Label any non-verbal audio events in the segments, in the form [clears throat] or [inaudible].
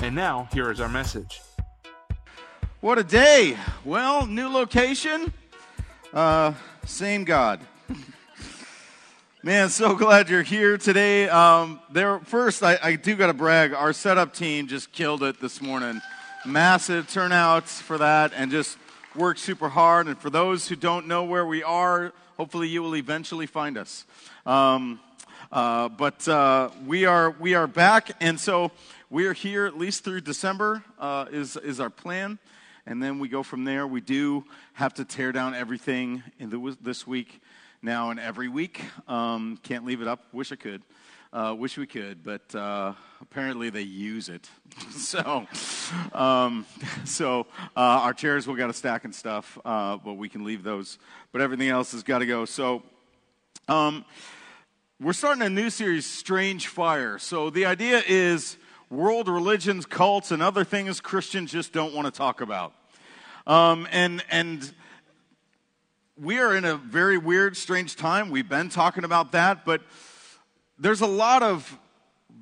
And now, here is our message. What a day! Well, new location, uh, same God. [laughs] Man, so glad you're here today. Um, there, first, I, I do got to brag. Our setup team just killed it this morning. Massive turnouts for that, and just worked super hard. And for those who don't know where we are, hopefully you will eventually find us. Um, uh, but uh, we are we are back, and so we are here at least through December uh, is is our plan, and then we go from there. We do have to tear down everything in the, this week, now and every week. Um, can't leave it up. Wish I could. Uh, wish we could, but uh, apparently they use it. [laughs] so, um, [laughs] so uh, our chairs we got a stack and stuff, uh, but we can leave those. But everything else has got to go. So. Um, we're starting a new series, Strange Fire. So the idea is world religions, cults, and other things Christians just don't want to talk about. Um, and and we are in a very weird, strange time. We've been talking about that, but there's a lot of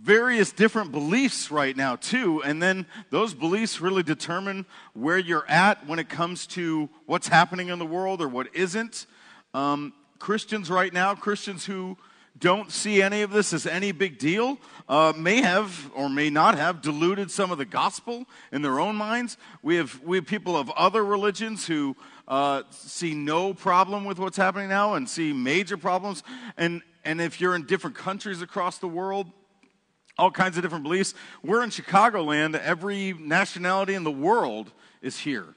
various different beliefs right now too and then those beliefs really determine where you're at when it comes to what's happening in the world or what isn't um, christians right now christians who don't see any of this as any big deal uh, may have or may not have diluted some of the gospel in their own minds. We have, we have people of other religions who uh, see no problem with what's happening now and see major problems. And, and if you're in different countries across the world, all kinds of different beliefs. We're in Chicagoland. Every nationality in the world is here.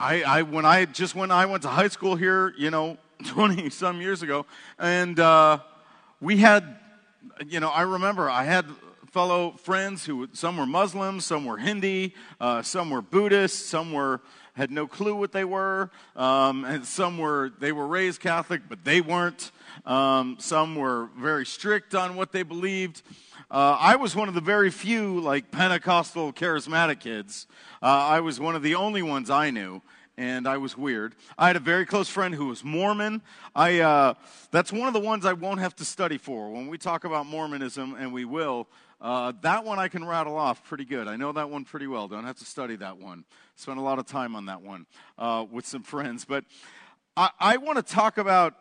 I, I when I just when I went to high school here, you know, 20 some years ago, and uh, we had, you know, I remember I had fellow friends who some were Muslims, some were Hindi, uh, some were Buddhists, some were had no clue what they were, um, and some were they were raised Catholic, but they weren't. Um, some were very strict on what they believed. Uh, I was one of the very few like Pentecostal charismatic kids. Uh, I was one of the only ones I knew and I was weird. I had a very close friend who was Mormon. I, uh, that's one of the ones I won't have to study for. When we talk about Mormonism, and we will, uh, that one I can rattle off pretty good. I know that one pretty well. Don't have to study that one. Spent a lot of time on that one uh, with some friends. But I, I want to talk about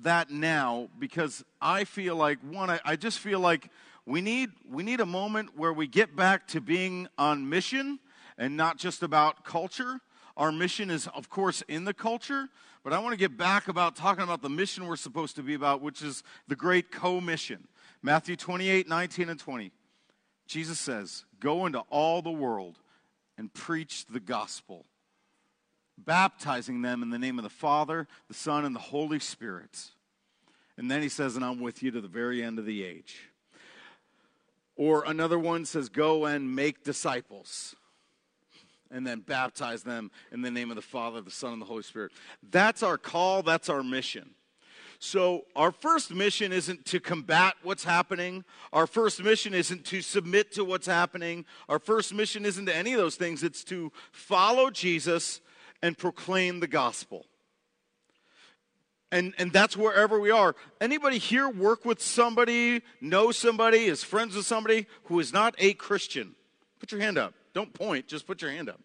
that now because I feel like, one, I, I just feel like we need, we need a moment where we get back to being on mission and not just about culture our mission is, of course, in the culture, but I want to get back about talking about the mission we're supposed to be about, which is the great co-mission. Matthew 28, 19, and 20. Jesus says, Go into all the world and preach the gospel, baptizing them in the name of the Father, the Son, and the Holy Spirit. And then he says, And I'm with you to the very end of the age. Or another one says, Go and make disciples and then baptize them in the name of the Father, the Son, and the Holy Spirit. That's our call, that's our mission. So, our first mission isn't to combat what's happening. Our first mission isn't to submit to what's happening. Our first mission isn't to any of those things. It's to follow Jesus and proclaim the gospel. And, and that's wherever we are. Anybody here work with somebody, know somebody, is friends with somebody who is not a Christian? Put your hand up. Don't point, just put your hand up.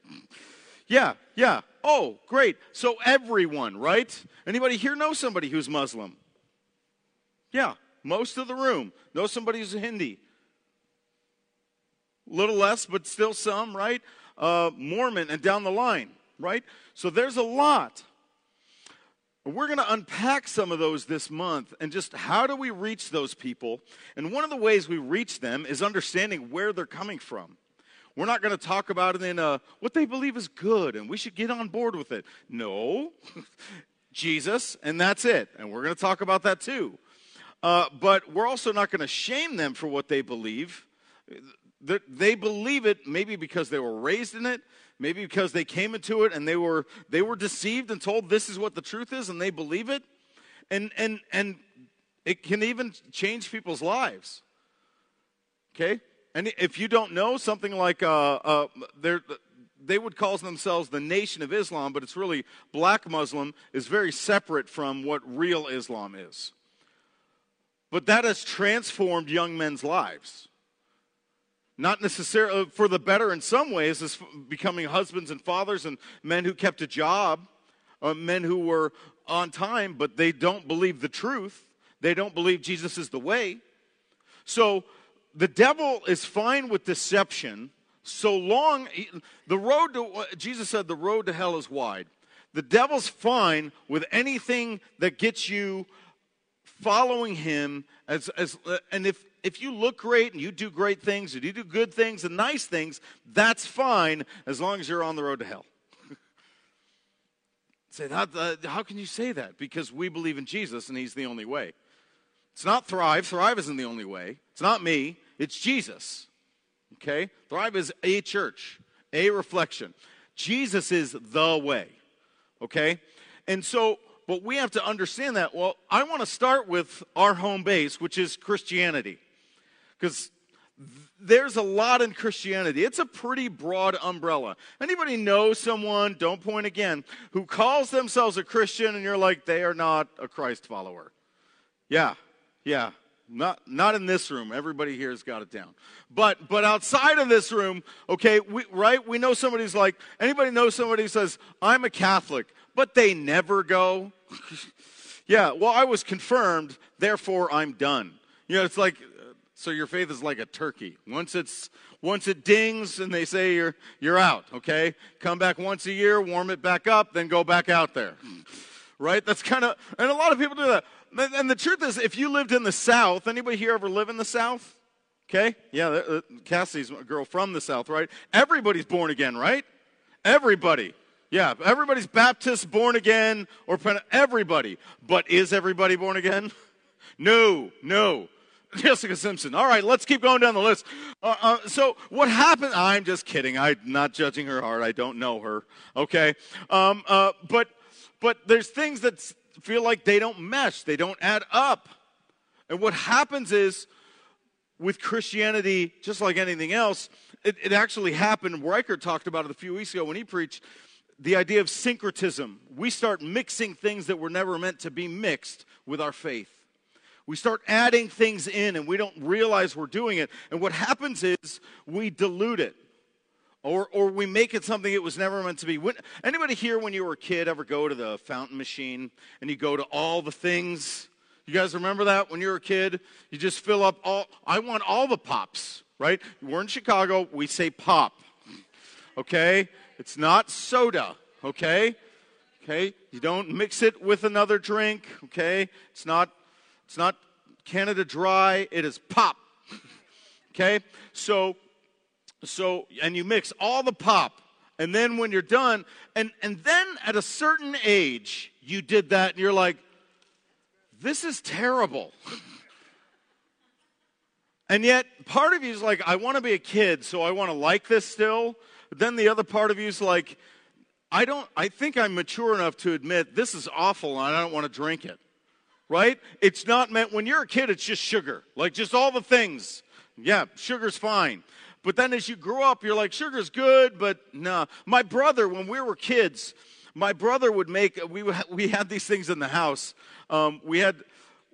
Yeah, yeah. Oh, great. So everyone, right? Anybody here know somebody who's Muslim? Yeah, most of the room know somebody who's Hindi. A little less, but still some, right? Uh, Mormon and down the line, right? So there's a lot. We're going to unpack some of those this month and just how do we reach those people? And one of the ways we reach them is understanding where they're coming from. We're not going to talk about it in a, what they believe is good and we should get on board with it. No, [laughs] Jesus, and that's it. And we're going to talk about that too. Uh, but we're also not going to shame them for what they believe. they believe it maybe because they were raised in it, maybe because they came into it and they were they were deceived and told this is what the truth is and they believe it. And and and it can even change people's lives. Okay? And if you don't know something like uh, uh, they would call themselves the Nation of Islam, but it's really black Muslim is very separate from what real Islam is. But that has transformed young men's lives. Not necessarily for the better in some ways, as becoming husbands and fathers and men who kept a job, uh, men who were on time, but they don't believe the truth. They don't believe Jesus is the way. So the devil is fine with deception so long the road to Jesus said the road to hell is wide. The devil's fine with anything that gets you following him as, as and if if you look great and you do great things and you do good things and nice things, that's fine as long as you're on the road to hell. [laughs] say that uh, how can you say that? Because we believe in Jesus and he's the only way. It's not Thrive. Thrive isn't the only way. It's not me. It's Jesus. Okay? Thrive is a church, a reflection. Jesus is the way. Okay? And so, but we have to understand that. Well, I want to start with our home base, which is Christianity. Because there's a lot in Christianity. It's a pretty broad umbrella. Anybody know someone, don't point again, who calls themselves a Christian and you're like, they are not a Christ follower? Yeah, yeah. Not, not in this room. Everybody here has got it down. But, but outside of this room, okay, we, right? We know somebody's like, anybody know somebody who says, I'm a Catholic, but they never go? [laughs] yeah, well, I was confirmed, therefore I'm done. You know, it's like, so your faith is like a turkey. Once it's, once it dings and they say you're, you're out, okay? Come back once a year, warm it back up, then go back out there. [laughs] Right? That's kind of, and a lot of people do that. And the truth is, if you lived in the South, anybody here ever live in the South? Okay? Yeah, Cassie's a girl from the South, right? Everybody's born again, right? Everybody. Yeah, everybody's Baptist, born again, or everybody. But is everybody born again? [laughs] No, no. [laughs] Jessica Simpson. All right, let's keep going down the list. Uh, uh, so, what happened? I'm just kidding. I'm not judging her hard. I don't know her. Okay, um, uh, but but there's things that feel like they don't mesh, they don't add up. And what happens is, with Christianity, just like anything else, it, it actually happened. Riker talked about it a few weeks ago when he preached the idea of syncretism. We start mixing things that were never meant to be mixed with our faith. We start adding things in and we don't realize we're doing it. And what happens is we dilute it or, or we make it something it was never meant to be. When, anybody here, when you were a kid, ever go to the fountain machine and you go to all the things? You guys remember that when you were a kid? You just fill up all, I want all the pops, right? We're in Chicago, we say pop, okay? It's not soda, okay? Okay? You don't mix it with another drink, okay? It's not, it's not Canada Dry, it is pop, [laughs] okay? So, so, and you mix all the pop. And then when you're done, and, and then at a certain age, you did that and you're like, this is terrible. [laughs] and yet, part of you is like, I want to be a kid, so I want to like this still. But then the other part of you is like, I don't, I think I'm mature enough to admit this is awful and I don't want to drink it. Right? It's not meant, when you're a kid, it's just sugar. Like just all the things. Yeah, sugar's fine. But then as you grow up, you're like, sugar's good, but no. Nah. My brother, when we were kids, my brother would make, we, we had these things in the house. Um, we had,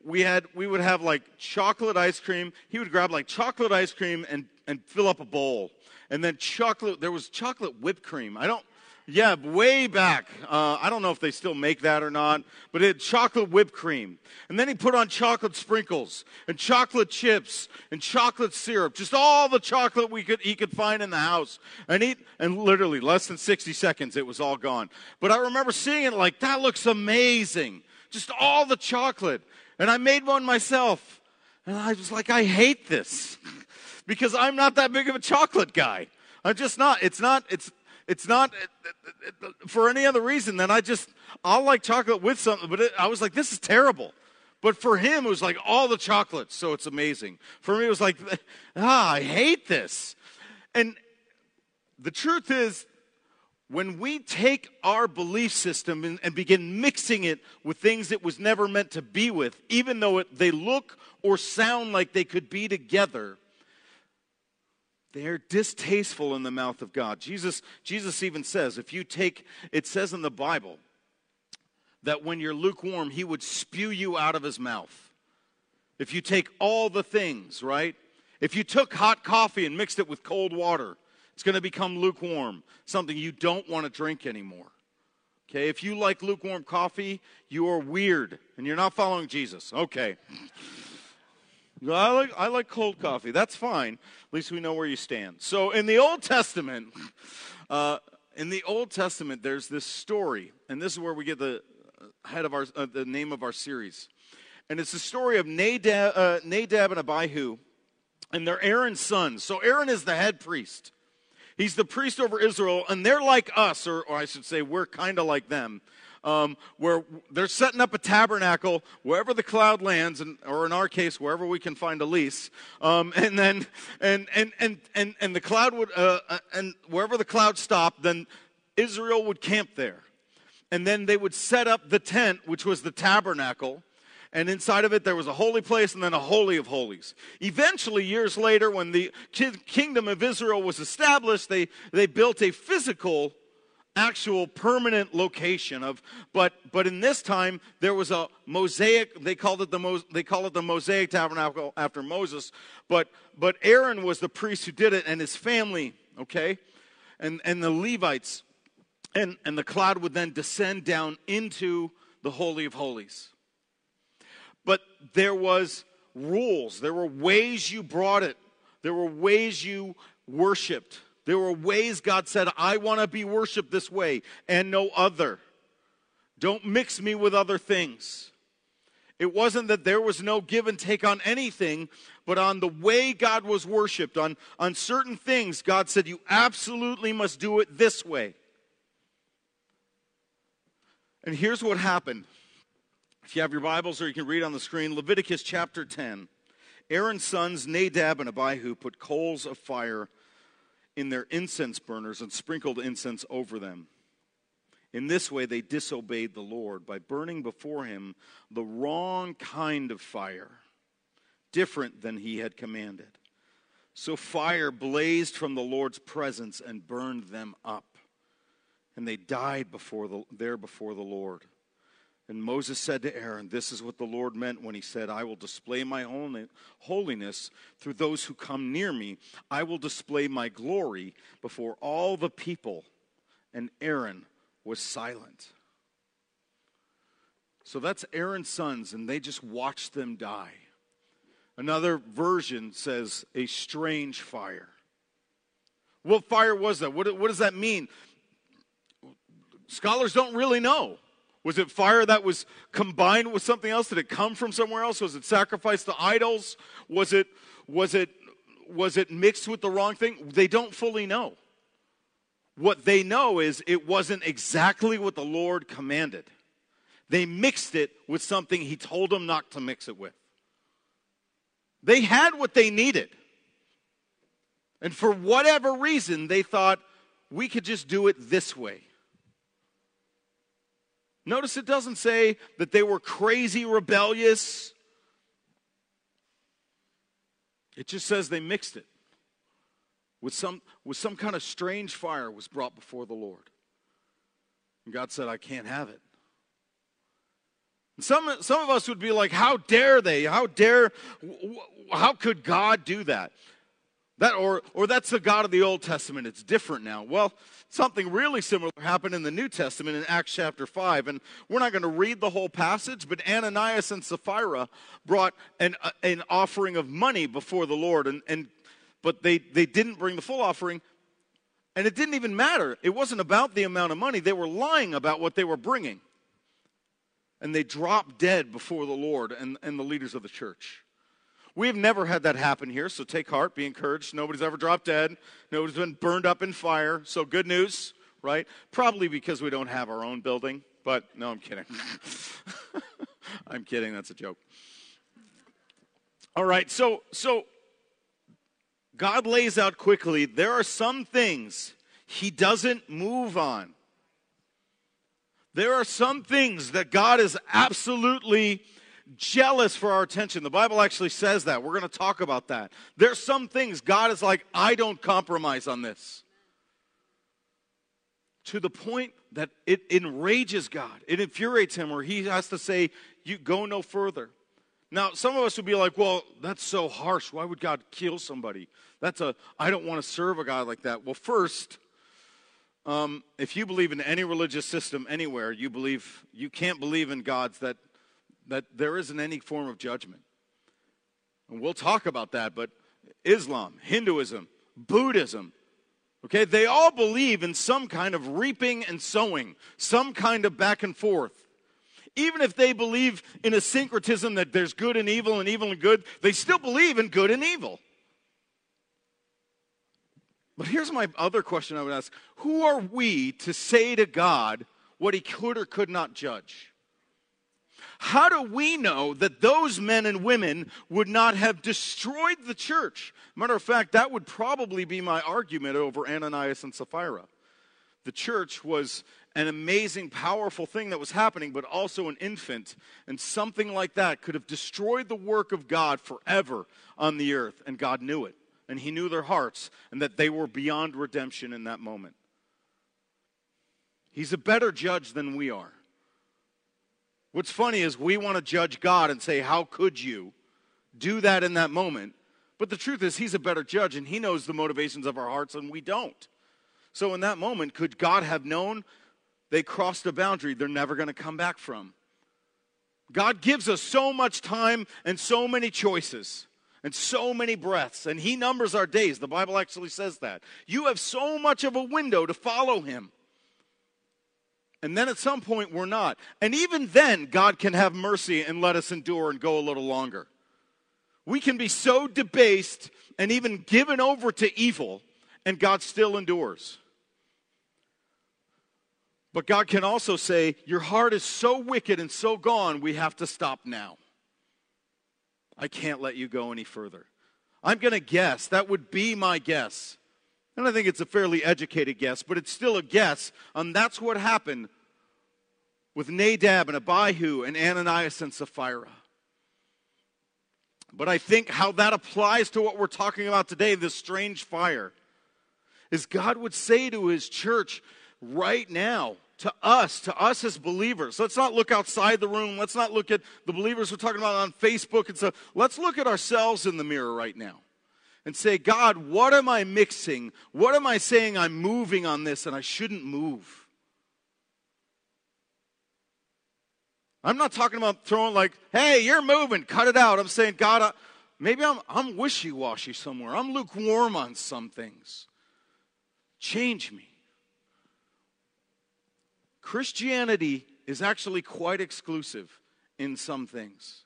we had, we would have like chocolate ice cream. He would grab like chocolate ice cream and, and fill up a bowl. And then chocolate, there was chocolate whipped cream. I don't, yeah, way back. Uh, I don't know if they still make that or not, but it had chocolate whipped cream. And then he put on chocolate sprinkles and chocolate chips and chocolate syrup, just all the chocolate we could, he could find in the house. And he, and literally less than 60 seconds, it was all gone. But I remember seeing it like, that looks amazing. Just all the chocolate. And I made one myself. And I was like, I hate this [laughs] because I'm not that big of a chocolate guy. I'm just not. It's not, it's, it's not for any other reason than I just, I'll like chocolate with something, but it, I was like, this is terrible. But for him, it was like all the chocolate, so it's amazing. For me, it was like, [laughs] ah, I hate this. And the truth is, when we take our belief system and, and, begin mixing it with things it was never meant to be with, even though it, they look or sound like they could be together, they're distasteful in the mouth of God. Jesus, Jesus even says, if you take, it says in the Bible, that when you're lukewarm, he would spew you out of his mouth. If you take all the things, right? If you took hot coffee and mixed it with cold water, it's going to become lukewarm, something you don't want to drink anymore. Okay, if you like lukewarm coffee, you are weird and you're not following Jesus. Okay. I like, I like cold coffee. That's fine. At least we know where you stand. So in the Old Testament, [laughs] uh, in the Old Testament, there's this story, and this is where we get the, head of our, uh, the name of our series. And it's the story of Nadab, uh, Nadab and Abihu, and they're Aaron's sons. So Aaron is the head priest. He's the priest over Israel, and they're like us, or, or I should say, we're kind of like them. Um, where they're setting up a tabernacle wherever the cloud lands, and, or in our case, wherever we can find a lease. Um, [laughs] and then, and, and, and, and, and the cloud would, uh, uh and wherever the cloud stopped, then Israel would camp there and then they would set up the tent, which was the tabernacle. And inside of it, there was a holy place and then a holy of holies. Eventually, years later, when the kingdom of Israel was established, they, they built a physical, actual permanent location of, but, but in this time, there was a mosaic, they called it the, they call it the mosaic tabernacle after Moses. But, but Aaron was the priest who did it and his family, okay? And, and the Levites and, and the cloud would then descend down into the Holy of Holies. But there was rules. There were ways you brought it. There were ways you worshiped. There were ways God said, I want to be worshiped this way and no other. Don't mix me with other things. It wasn't that there was no give and take on anything, but on the way God was worshiped, on, on certain things, God said, You absolutely must do it this way. And here's what happened. If you have your Bibles or you can read on the screen, Leviticus chapter 10. Aaron's sons, Nadab and Abihu, put coals of fire in their incense burners and sprinkled incense over them. In this way, they disobeyed the Lord by burning before him the wrong kind of fire, different than he had commanded. So fire blazed from the Lord's presence and burned them up and they died before the, there before the Lord. And Moses said to Aaron, This is what the Lord meant when he said, I will display my holiness through those who come near me. I will display my glory before all the people. And Aaron was silent. So that's Aaron's sons, and they just watched them die. Another version says a strange fire. What fire was that? What, what does that mean? Scholars don't really know. Was it fire that was combined with something else? Did it come from somewhere else? Was it sacrificed to idols? Was it was it was it mixed with the wrong thing? They don't fully know. What they know is it wasn't exactly what the Lord commanded. They mixed it with something he told them not to mix it with. They had what they needed. And for whatever reason, they thought we could just do it this way. Notice it doesn't say that they were crazy, rebellious. It just says they mixed it with some, with some kind of strange fire was brought before the Lord. And God said, I can't have it. And some, some of us would be like, How dare they? How dare, how could God do that? That, or, or that's the God of the Old Testament. It's different now. Well, something really similar happened in the New Testament in Acts chapter 5. And we're not going to read the whole passage, but Ananias and Sapphira brought an, uh, an offering of money before the Lord. And, and, but they, they didn't bring the full offering. And it didn't even matter. It wasn't about the amount of money. They were lying about what they were bringing. And they dropped dead before the Lord and, and the leaders of the church. We've never had that happen here, so take heart, be encouraged. Nobody's ever dropped dead, nobody's been burned up in fire, so good news, right? Probably because we don't have our own building, but no, I'm kidding. [laughs] I'm kidding. That's a joke. All right. So, so God lays out quickly there are some things he doesn't move on. There are some things that God is absolutely jealous for our attention. The Bible actually says that. We're going to talk about that. There's some things God is like, I don't compromise on this. To the point that it enrages God, it infuriates him, where he has to say, You go no further. Now, some of us would be like, Well, that's so harsh. Why would God kill somebody? That's a, I don't want to serve a God like that. Well, first, um, if you believe in any religious system anywhere, you believe you can't believe in gods that that there isn't any form of judgment. And we'll talk about that, but Islam, Hinduism, Buddhism, okay, they all believe in some kind of reaping and sowing, some kind of back and forth. Even if they believe in a syncretism that there's good and evil and evil and good, they still believe in good and evil. But here's my other question I would ask Who are we to say to God what he could or could not judge? How do we know that those men and women would not have destroyed the church? Matter of fact, that would probably be my argument over Ananias and Sapphira. The church was an amazing, powerful thing that was happening, but also an infant. And something like that could have destroyed the work of God forever on the earth, and God knew it and he knew their hearts and that they were beyond redemption in that moment. He's a better judge than we are. What's funny is we want to judge God and say, How could you do that in that moment? But the truth is, He's a better judge and He knows the motivations of our hearts and we don't. So in that moment, could God have known they crossed a boundary they're never going to come back from? God gives us so much time and so many choices and so many breaths, and He numbers our days. The Bible actually says that. You have so much of a window to follow Him. And then at some point, we're not. And even then, God can have mercy and let us endure and go a little longer. We can be so debased and even given over to evil, and God still endures. But God can also say, Your heart is so wicked and so gone, we have to stop now. I can't let you go any further. I'm going to guess. That would be my guess. And I think it's a fairly educated guess, but it's still a guess. And that's what happened with Nadab and Abihu and Ananias and Sapphira. But I think how that applies to what we're talking about today, this strange fire, is God would say to his church right now, to us, to us as believers. Let's not look outside the room. Let's not look at the believers we're talking about on Facebook and so Let's look at ourselves in the mirror right now and say, God, what am I mixing? What am I saying I'm moving on this and I shouldn't move? I'm not talking about throwing like, hey, you're moving, cut it out. I'm saying, God, I, maybe I'm, I'm wishy washy somewhere. I'm lukewarm on some things. Change me. Christianity is actually quite exclusive in some things.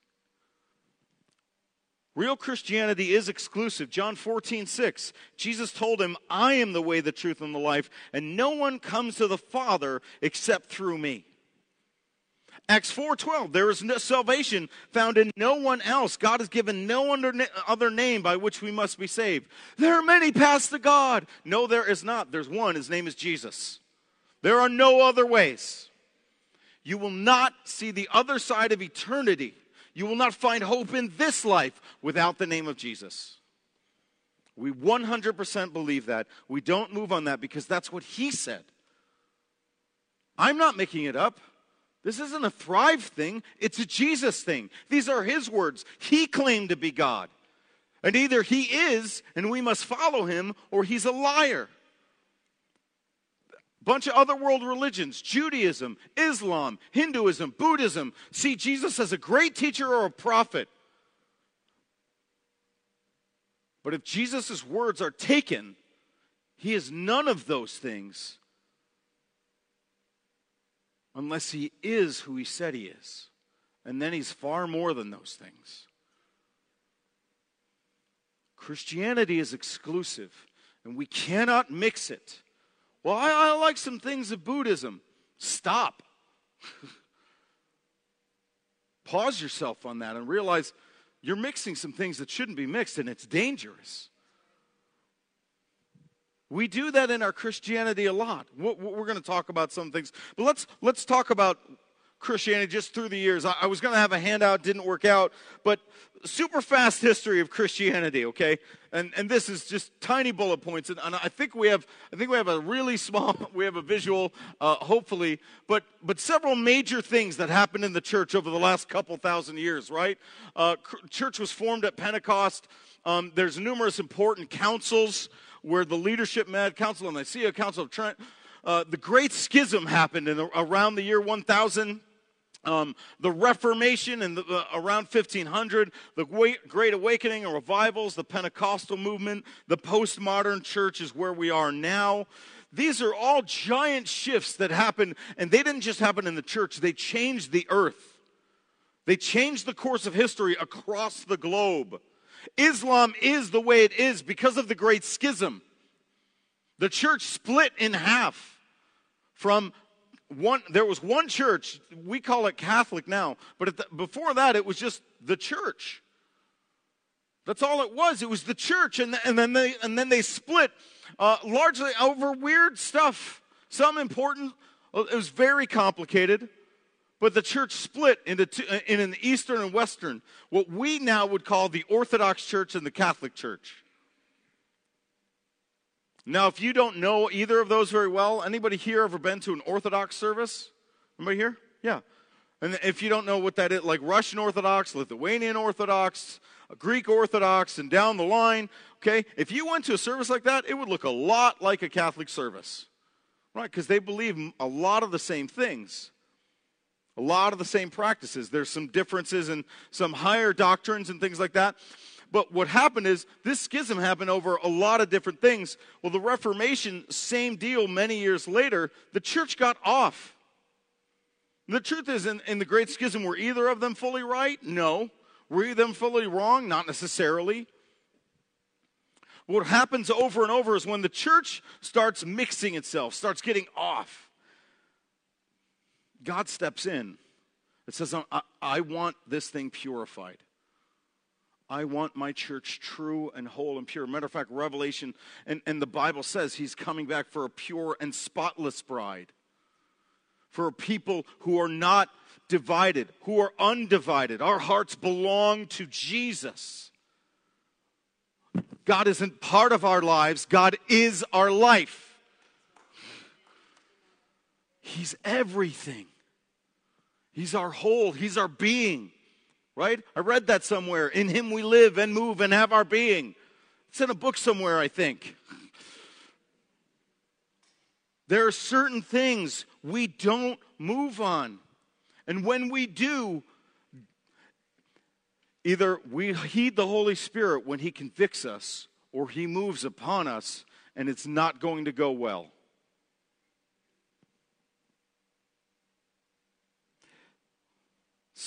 Real Christianity is exclusive. John 14, 6. Jesus told him, I am the way, the truth, and the life, and no one comes to the Father except through me. Acts 4:12 There is no salvation found in no one else. God has given no other name by which we must be saved. There are many paths to God. No there is not. There's one. His name is Jesus. There are no other ways. You will not see the other side of eternity. You will not find hope in this life without the name of Jesus. We 100% believe that. We don't move on that because that's what he said. I'm not making it up. This isn't a thrive thing, it's a Jesus thing. These are his words. He claimed to be God. And either he is, and we must follow him, or he's a liar bunch of other world religions Judaism, Islam, Hinduism, Buddhism see Jesus as a great teacher or a prophet. But if Jesus' words are taken, he is none of those things unless he is who he said he is. And then he's far more than those things. Christianity is exclusive, and we cannot mix it well, I, I like some things of Buddhism. Stop. [laughs] pause yourself on that and realize you're mixing some things that shouldn't be mixed and it's dangerous. We do that in our Christianity a lot. We're going to talk about some things, but let's let's talk about Christianity just through the years. I was going to have a handout, didn't work out, but super fast history of Christianity. Okay, and and this is just tiny bullet points, and, and I think we have I think we have a really small [laughs] we have a visual, uh, hopefully, but but several major things that happened in the church over the last couple thousand years. Right, uh, church was formed at Pentecost. Um, there's numerous important councils where the leadership met, Council of Nicaea, Council of Trent. Uh, the Great Schism happened in around the year 1000. Um, the Reformation and uh, around 1500, the Great Awakening and revivals, the Pentecostal movement, the postmodern church is where we are now. These are all giant shifts that happened, and they didn't just happen in the church, they changed the earth. They changed the course of history across the globe. Islam is the way it is because of the Great Schism. The church split in half from one, there was one church, we call it Catholic now, but the, before that it was just the church. That's all it was. It was the church, and, and then they and then they split uh, largely over weird stuff. Some important. Uh, it was very complicated. But the church split into two, uh, in an Eastern and Western, what we now would call the Orthodox Church and the Catholic Church. Now, if you don't know either of those very well, anybody here ever been to an Orthodox service? Anybody here? Yeah. And if you don't know what that is, like Russian Orthodox, Lithuanian Orthodox, Greek Orthodox, and down the line, okay, if you went to a service like that, it would look a lot like a Catholic service, right? Because they believe a lot of the same things a lot of the same practices. There's some differences in some higher doctrines and things like that. But what happened is this schism happened over a lot of different things. Well, the Reformation, same deal many years later, the church got off. The truth is, in, in the Great Schism, were either of them fully right? No. Were either them fully wrong? Not necessarily. What happens over and over is when the church starts mixing itself, starts getting off God steps in. It says, I, I want this thing purified. I want my church true and whole and pure. Matter of fact, Revelation and, and the Bible says he's coming back for a pure and spotless bride. For a people who are not divided, who are undivided. Our hearts belong to Jesus. God isn't part of our lives, God is our life. He's everything. He's our whole, He's our being, right? I read that somewhere. In Him we live and move and have our being. It's in a book somewhere, I think. There are certain things we don't move on. And when we do, either we heed the Holy Spirit when He convicts us, or He moves upon us, and it's not going to go well.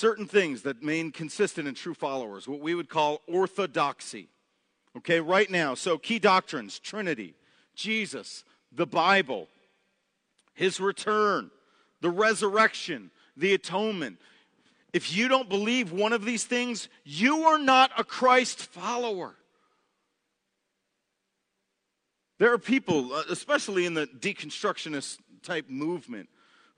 Certain things that remain consistent in true followers, what we would call orthodoxy. Okay, right now. So, key doctrines Trinity, Jesus, the Bible, His return, the resurrection, the atonement. If you don't believe one of these things, you are not a Christ follower. There are people, uh, especially in the deconstructionist type movement,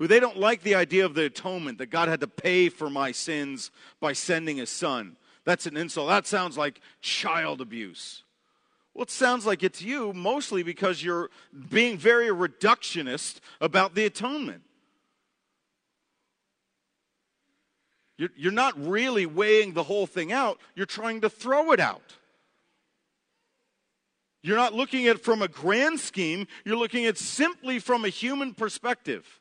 who they don't like the idea of the atonement, that God had to pay for my sins by sending his son. That's an insult. That sounds like child abuse. Well, it sounds like it's you mostly because you're being very reductionist about the atonement. You're, you're not really weighing the whole thing out, you're trying to throw it out. You're not looking at it from a grand scheme, you're looking at simply from a human perspective.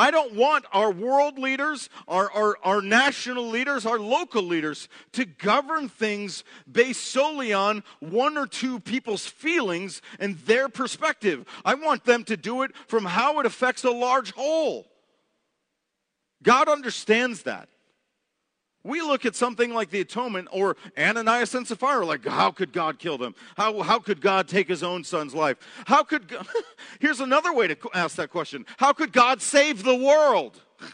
I don't want our world leaders, our, our, our national leaders, our local leaders to govern things based solely on one or two people's feelings and their perspective. I want them to do it from how it affects a large whole. God understands that. We look at something like the atonement or Ananias and Sapphira, like, how could God kill them? How, how could God take his own son's life? How could, [laughs] here's another way to ask that question How could God save the world? [laughs]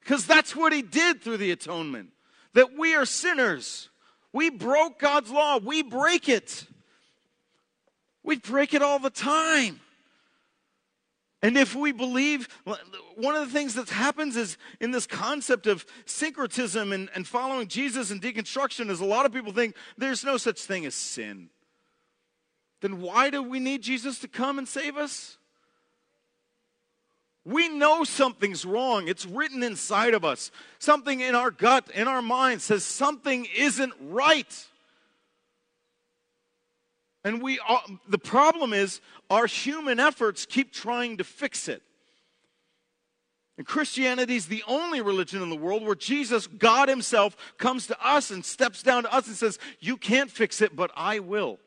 Because that's what he did through the atonement. That we are sinners. We broke God's law. We break it. We break it all the time. And if we believe, one of the things that happens is in this concept of syncretism and, and following Jesus and deconstruction is a lot of people think there's no such thing as sin. Then why do we need Jesus to come and save us? We know something's wrong. It's written inside of us. Something in our gut, in our mind says something isn't right. And we are, the problem is our human efforts keep trying to fix it. And Christianity is the only religion in the world where Jesus, God Himself, comes to us and steps down to us and says, You can't fix it, but I will.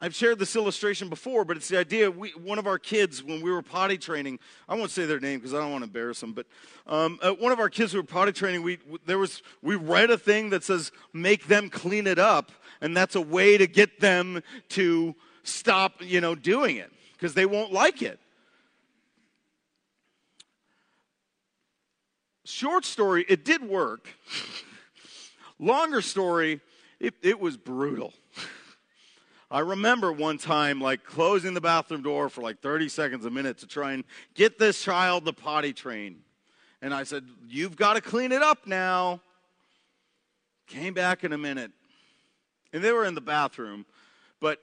I've shared this illustration before, but it's the idea. We, one of our kids, when we were potty training, I won't say their name because I don't want to embarrass them, but um, uh, one of our kids who were potty training, we there was we read a thing that says make them clean it up, and that's a way to get them to stop, you know, doing it because they won't like it. Short story, it did work. Longer story, it, it was brutal. I remember one time like closing the bathroom door for like 30 seconds a minute to try and get this child the potty train. And I said, You've got to clean it up now. Came back in a minute. And they were in the bathroom, but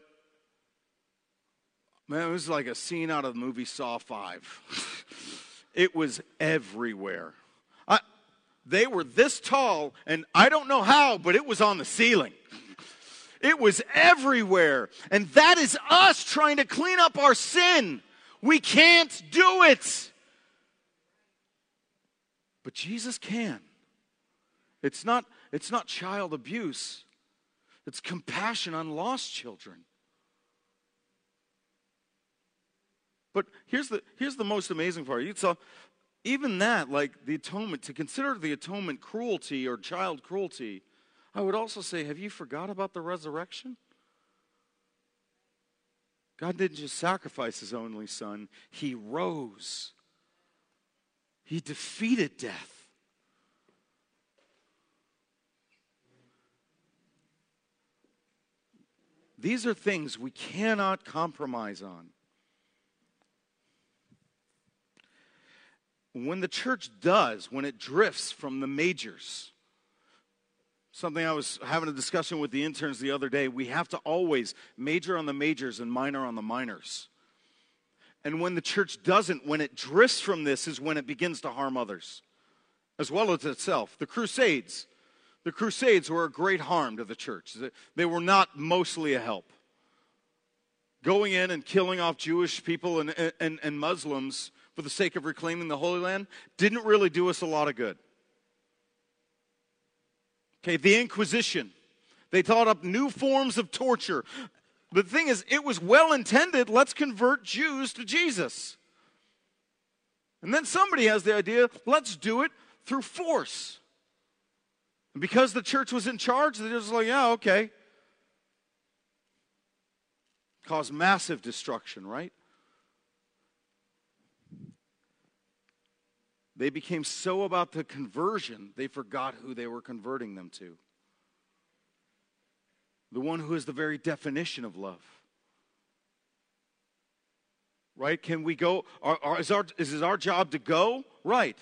man, it was like a scene out of the movie Saw 5. [laughs] it was everywhere. I, they were this tall, and I don't know how, but it was on the ceiling. [laughs] It was everywhere. And that is us trying to clean up our sin. We can't do it. But Jesus can. It's not, it's not child abuse, it's compassion on lost children. But here's the, here's the most amazing part. So even that, like the atonement, to consider the atonement cruelty or child cruelty, I would also say, have you forgot about the resurrection? God didn't just sacrifice his only son, he rose. He defeated death. These are things we cannot compromise on. When the church does, when it drifts from the majors, something I was having a discussion with the interns the other day. We have to always major on the majors and minor on the minors. And when the church doesn't, when it drifts from this, is when it begins to harm others as well as itself. The Crusades. The Crusades were a great harm to the church, they were not mostly a help. Going in and killing off Jewish people and, and, and Muslims for the sake of reclaiming the Holy Land didn't really do us a lot of good. Okay, the Inquisition. They thought up new forms of torture. The thing is, it was well intended. Let's convert Jews to Jesus. And then somebody has the idea let's do it through force. And because the church was in charge, they're just like, yeah, okay. Caused massive destruction, right? They became so about the conversion, they forgot who they were converting them to. The one who is the very definition of love. Right? Can we go? Are, are, is, our, is it our job to go? Right.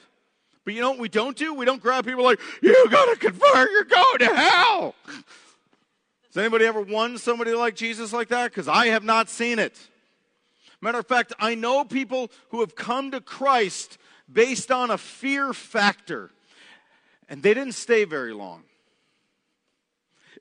But you know what we don't do? We don't grab people like, you got to convert, you're going to hell. Has anybody ever won somebody like Jesus like that? Because I have not seen it. Matter of fact, I know people who have come to Christ based on a fear factor. And they didn't stay very long.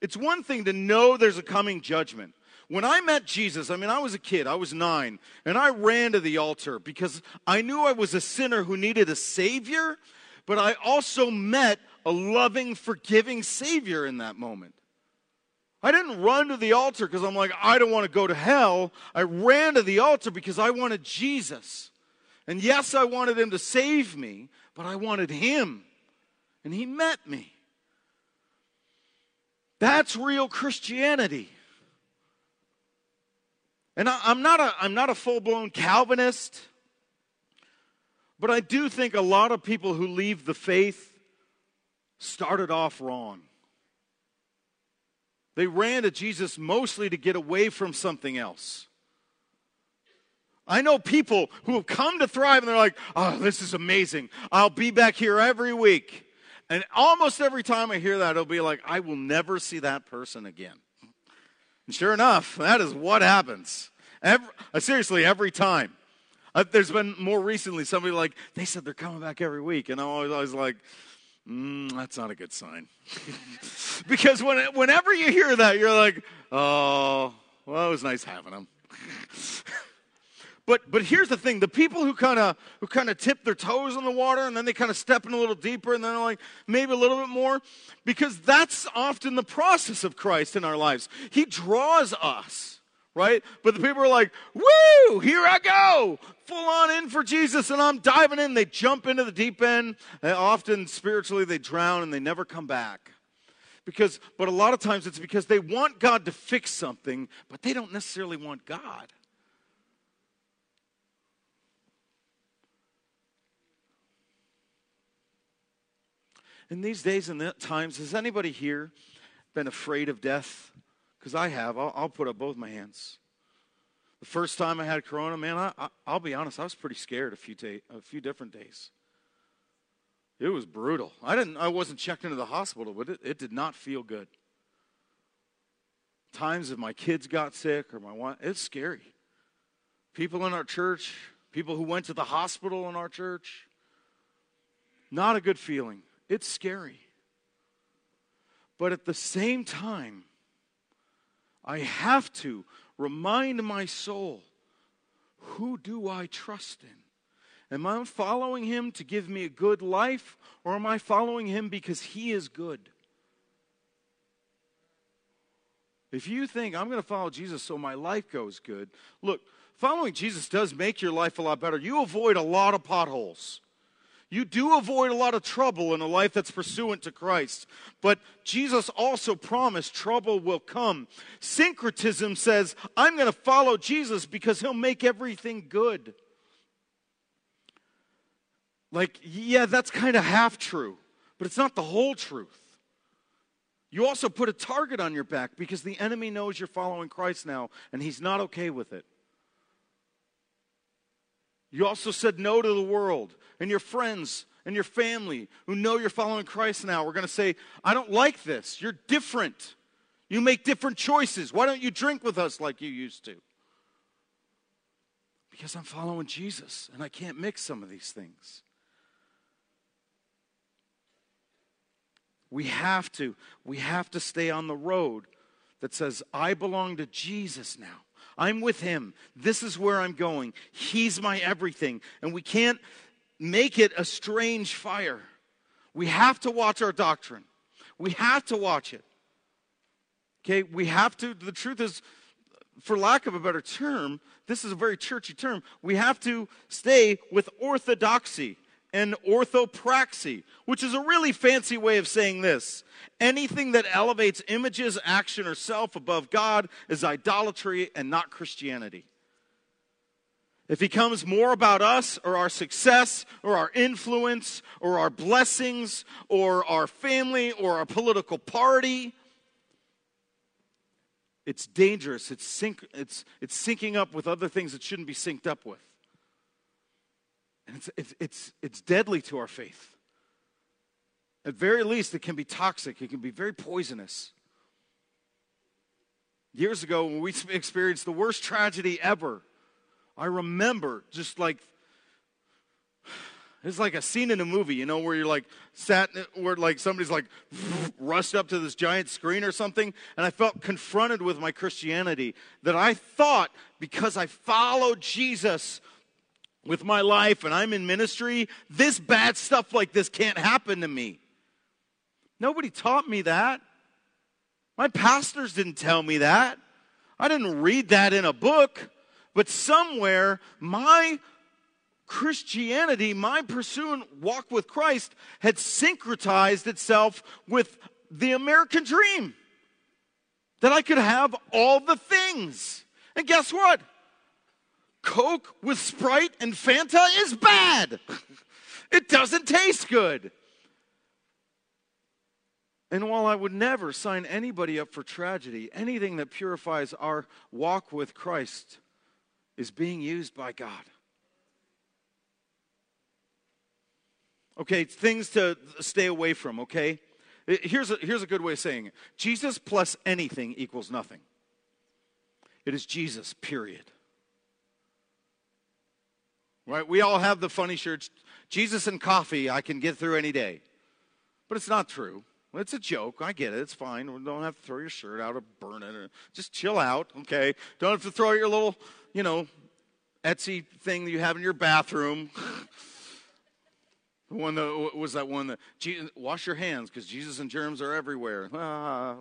It's one thing to know there's a coming judgment. When I met Jesus, I mean, I was a kid, I was nine, and I ran to the altar because I knew I was a sinner who needed a Savior, but I also met a loving, forgiving Savior in that moment. I didn't run to the altar because I'm like, I don't want to go to hell. I ran to the altar because I wanted Jesus. And yes, I wanted him to save me, but I wanted him. And he met me. That's real Christianity. And I, am not a, I'm not a full blown Calvinist, But I do think a lot of people who leave the faith started off wrong. They ran to Jesus mostly to get away from something else. I know people who have come to Thrive and they're like, oh, this is amazing. I'll be back here every week. And almost every time I hear that, it'll be like, I will never see that person again. And sure enough, that is what happens. Every, uh, seriously, every time. Uh, there's been more recently somebody like, they said they're coming back every week. And I'm always, always like, mm, that's not a good sign. [laughs] because when, whenever you hear that, you're like, oh, well, it was nice having them. [laughs] But but here's the thing: the people who kind of who kind of tip their toes in the water and then they kind of step in a little deeper and then they're like maybe a little bit more, because that's often the process of Christ in our lives. He draws us, right? But the people are like, "Woo! Here I go, full on in for Jesus," and I'm diving in. They jump into the deep end. And often spiritually they drown and they never come back. Because, but a lot of times it's because they want God to fix something, but they don't necessarily want God. In these days and times, has anybody here been afraid of death? Because I have. I'll, I'll, put up both my hands. The first time I had corona, man, I, will be honest, I was pretty scared a few, ta- a few different days. It was brutal. I didn't. I wasn't checked into the hospital, but it, it did not feel good. Times if my kids got sick or my wife, it's scary. People in our church, people who went to the hospital in our church, not a good feeling. It's scary. But at the same time, I have to remind my soul who do I trust in? Am I following him to give me a good life, or am I following him because he is good? If you think I'm going to follow Jesus so my life goes good, look, following Jesus does make your life a lot better. You avoid a lot of potholes. You do avoid a lot of trouble in a life that's pursuant to Christ. But Jesus also promised trouble will come. Syncretism says, I'm going to follow Jesus because he'll make everything good. Like, yeah, that's kind of half true, but it's not the whole truth. You also put a target on your back because the enemy knows you're following Christ now and he's not okay with it. You also said no to the world and your friends and your family who know you're following Christ now. We're going to say, I don't like this. You're different. You make different choices. Why don't you drink with us like you used to? Because I'm following Jesus and I can't mix some of these things. We have to we have to stay on the road that says I belong to Jesus now. I'm with him. This is where I'm going. He's my everything. And we can't make it a strange fire. We have to watch our doctrine. We have to watch it. Okay, we have to, the truth is, for lack of a better term, this is a very churchy term, we have to stay with orthodoxy and orthopraxy, which is a really fancy way of saying this. Anything that elevates images, action, or self above God is idolatry and not Christianity. If it becomes more about us or our success or our influence or our blessings or our family or our political party. It's dangerous. It's, sync, it's, it's syncing up with other things it shouldn't be synced up with. And it's, it's, it's, it's deadly to our faith. At very least, it can be toxic, it can be very poisonous. Years ago, when we [laughs] experienced the worst tragedy ever, I remember just like it's like a scene in a movie, you know, where you're like sat, where like somebody's like rushed up to this giant screen or something, and I felt confronted with my Christianity that I thought because I followed Jesus with my life and I'm in ministry, this bad stuff like this can't happen to me. Nobody taught me that. My pastors didn't tell me that. I didn't read that in a book. But somewhere, my Christianity, my pursuing walk with Christ, had syncretized itself with the American dream. That I could have all the things. And guess what? Coke with Sprite and Fanta is bad. [laughs] it doesn't taste good. And while I would never sign anybody up for tragedy, anything that purifies our walk with Christ is being used by God. Okay, things to stay away from, okay? Uh, here's a, here's a good way of saying it Jesus plus anything equals nothing. It is Jesus, period. Right? We all have the funny shirts Jesus and coffee, I can get through any day. But it's not true. It's a joke. I get it. It's fine. Don't have to throw your shirt out or burn it. Or just chill out, okay? Don't have to throw your little, you know, Etsy thing that you have in your bathroom. [laughs] the one that was that one that wash your hands because Jesus and germs are everywhere. [laughs]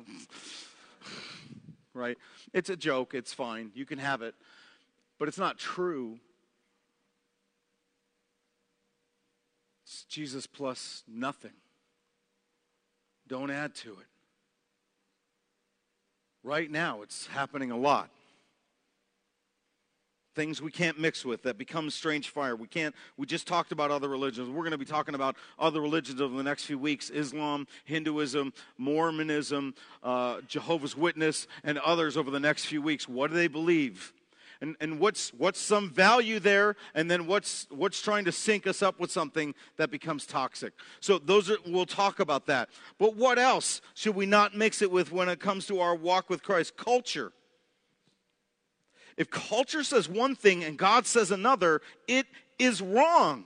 Right? It's a joke. It's fine. You can have it, but it's not true. It's Jesus plus nothing. Don't add to it. Right now, it's happening a lot. Things we can't mix with that become strange fire. We can't, we just talked about other religions. We're going to be talking about other religions over the next few weeks Islam, Hinduism, Mormonism, uh, Jehovah's Witness, and others over the next few weeks. What do they believe? And, and what's, what's some value there, and then what's, what's trying to sync us up with something that becomes toxic. So those are, we'll talk about that. But what else should we not mix it with when it comes to our walk with Christ? Culture. If culture says one thing and God says another, it is wrong.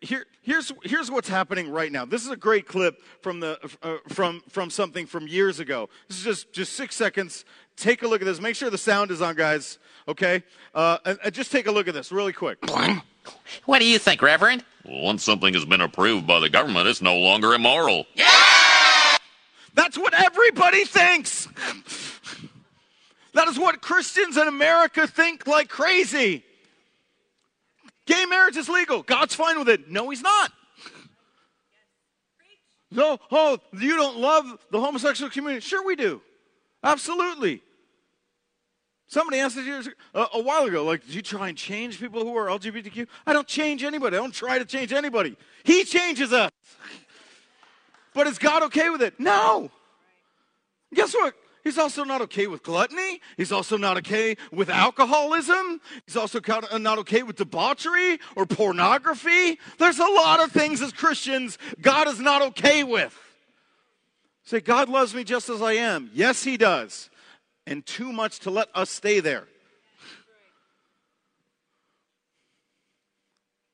Here, here's, here's what's happening right now. This is a great clip from, the, uh, from, from something from years ago. This is just, just six seconds. Take a look at this. Make sure the sound is on, guys. Okay? Uh, and, and just take a look at this really quick. What do you think, Reverend? Well, once something has been approved by the government, it's no longer immoral. Yeah! That's what everybody thinks. That is what Christians in America think like crazy. Gay marriage is legal. God's fine with it. No, he's not. No, oh, you don't love the homosexual community. Sure, we do. Absolutely. Somebody asked us a, a while ago, like, do you try and change people who are LGBTQ? I don't change anybody. I don't try to change anybody. He changes us. But is God okay with it? No. Guess what? He's also not okay with gluttony. He's also not okay with alcoholism. He's also uh, not okay with debauchery or pornography. There's a lot of things as Christians God is not okay with. Say, God loves me just as I am. Yes, He does. And too much to let us stay there.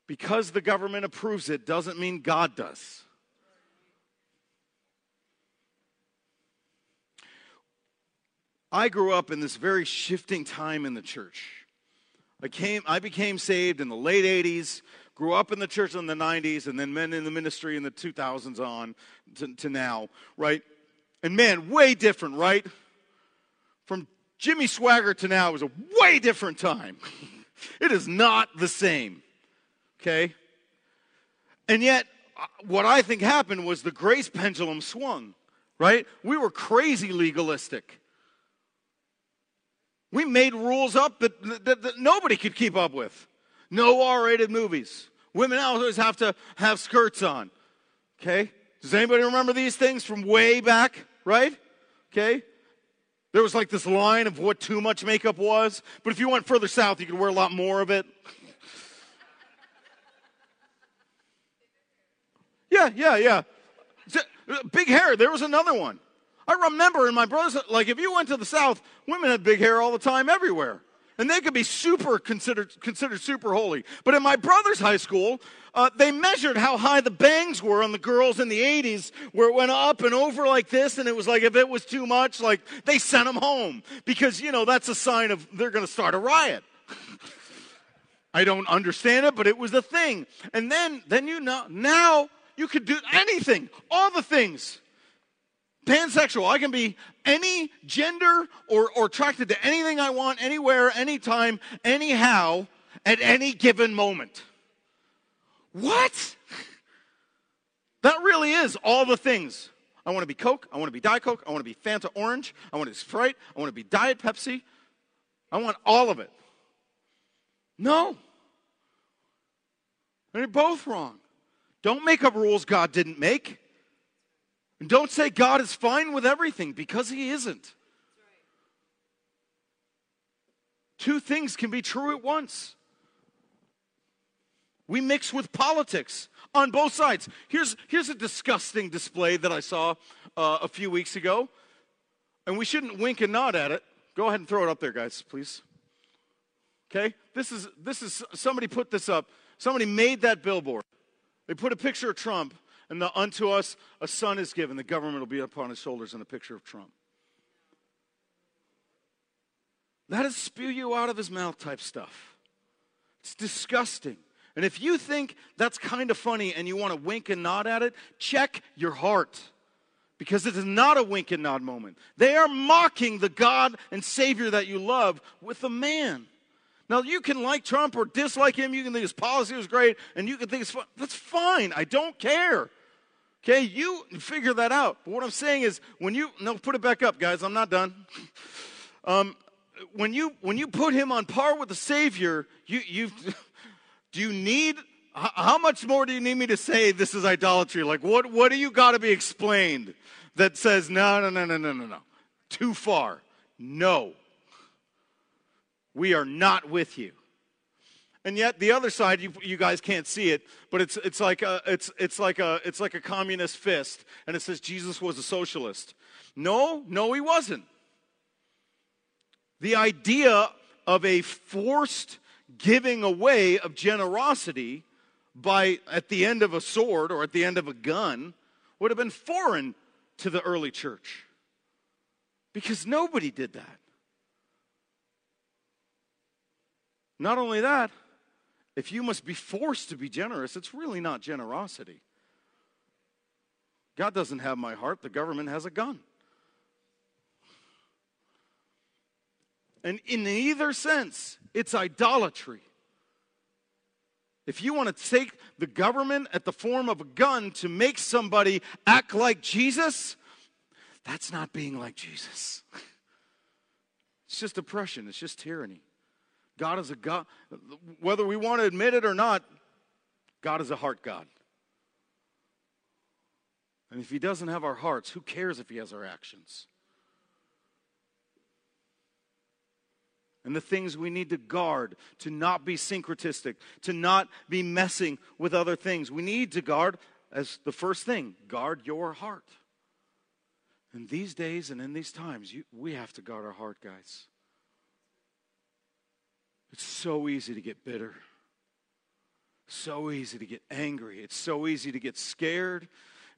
Because the government approves it doesn't mean God does. I grew up in this very shifting time in the church. I came I became saved in the late 80s, grew up in the church in the 90s and then men in the ministry in the 2000s on to, to now, right? And man, way different, right? From Jimmy Swaggart to now was a way different time. [laughs] it is not the same. Okay? And yet, uh, what I think happened was the grace pendulum swung, right? We were crazy legalistic. We made rules up that, that, that nobody could keep up with. No R rated movies. Women always have to have skirts on. Okay? Does anybody remember these things from way back? Right? Okay? There was like this line of what too much makeup was, but if you went further south, you could wear a lot more of it. [laughs] yeah, yeah, yeah. Uh, big hair, there was another one. I remember in my brothers, like if you went to the South, women had big hair all the time everywhere. And they could be super considered, considered super holy. But in my brother's high school, uh, they measured how high the bangs were on the girls in the 80s, where it went up and over like this. And it was like, if it was too much, like they sent them home because, you know, that's a sign of they're going to start a riot. [laughs] I don't understand it, but it was a thing. And then, then you know, now you could do anything, all the things pansexual. I can be any gender or, or attracted to anything I want, anywhere, anytime, anyhow, at any given moment. What? [laughs] That really is all the things. I want to be Coke. I want to be Diet Coke. I want to be Fanta Orange. I want to be Sprite. I want to be Diet Pepsi. I want all of it. No. They're both wrong. Don't make up rules God didn't make. And don't say God is fine with everything because He isn't. Two things can be true at once. We mix with politics on both sides. Here's, here's a disgusting display that I saw uh, a few weeks ago, and we shouldn't wink and nod at it. Go ahead and throw it up there, guys, please. Okay? This is, this is somebody put this up. Somebody made that billboard. They put a picture of Trump, and the unto us a son is given. The government will be upon his shoulders, and a picture of Trump. That is spew you out of his mouth type stuff. It's disgusting. And if you think that's kind of funny and you want to wink and nod at it, check your heart. Because it is not a wink and nod moment. They are mocking the God and Savior that you love with a man. Now, you can like Trump or dislike him. You can think his policy was great, and you can think it's fun. That's fine. I don't care. Okay, you figure that out. But what I'm saying is, when you no, put it back up, guys. I'm not done. Um, when you when you put him on par with the Savior, you you do you need how much more do you need me to say this is idolatry? Like what what do you got to be explained that says no no no no no no no too far? No. We are not with you. And yet the other side, you, you guys can't see it, but it's, it's, like a, it's, it's, like a, it's like a communist fist, and it says Jesus was a socialist. No, no, he wasn't. The idea of a forced giving away of generosity by at the end of a sword or at the end of a gun would have been foreign to the early church because nobody did that. Not only that, if you must be forced to be generous, it's really not generosity. God doesn't have my heart, the government has a gun. And in either sense, it's idolatry. If you want to take the government at the form of a gun to make somebody act like Jesus, that's not being like Jesus. [laughs] It's just oppression, it's just tyranny. God is a God, whether we want to admit it or not, God is a heart God. And if He doesn't have our hearts, who cares if He has our actions? And the things we need to guard, to not be syncretistic, to not be messing with other things. We need to guard, as the first thing, guard your heart. In these days and in these times, you, we have to guard our heart, guys. It's so easy to get bitter. So easy to get angry. It's so easy to get scared.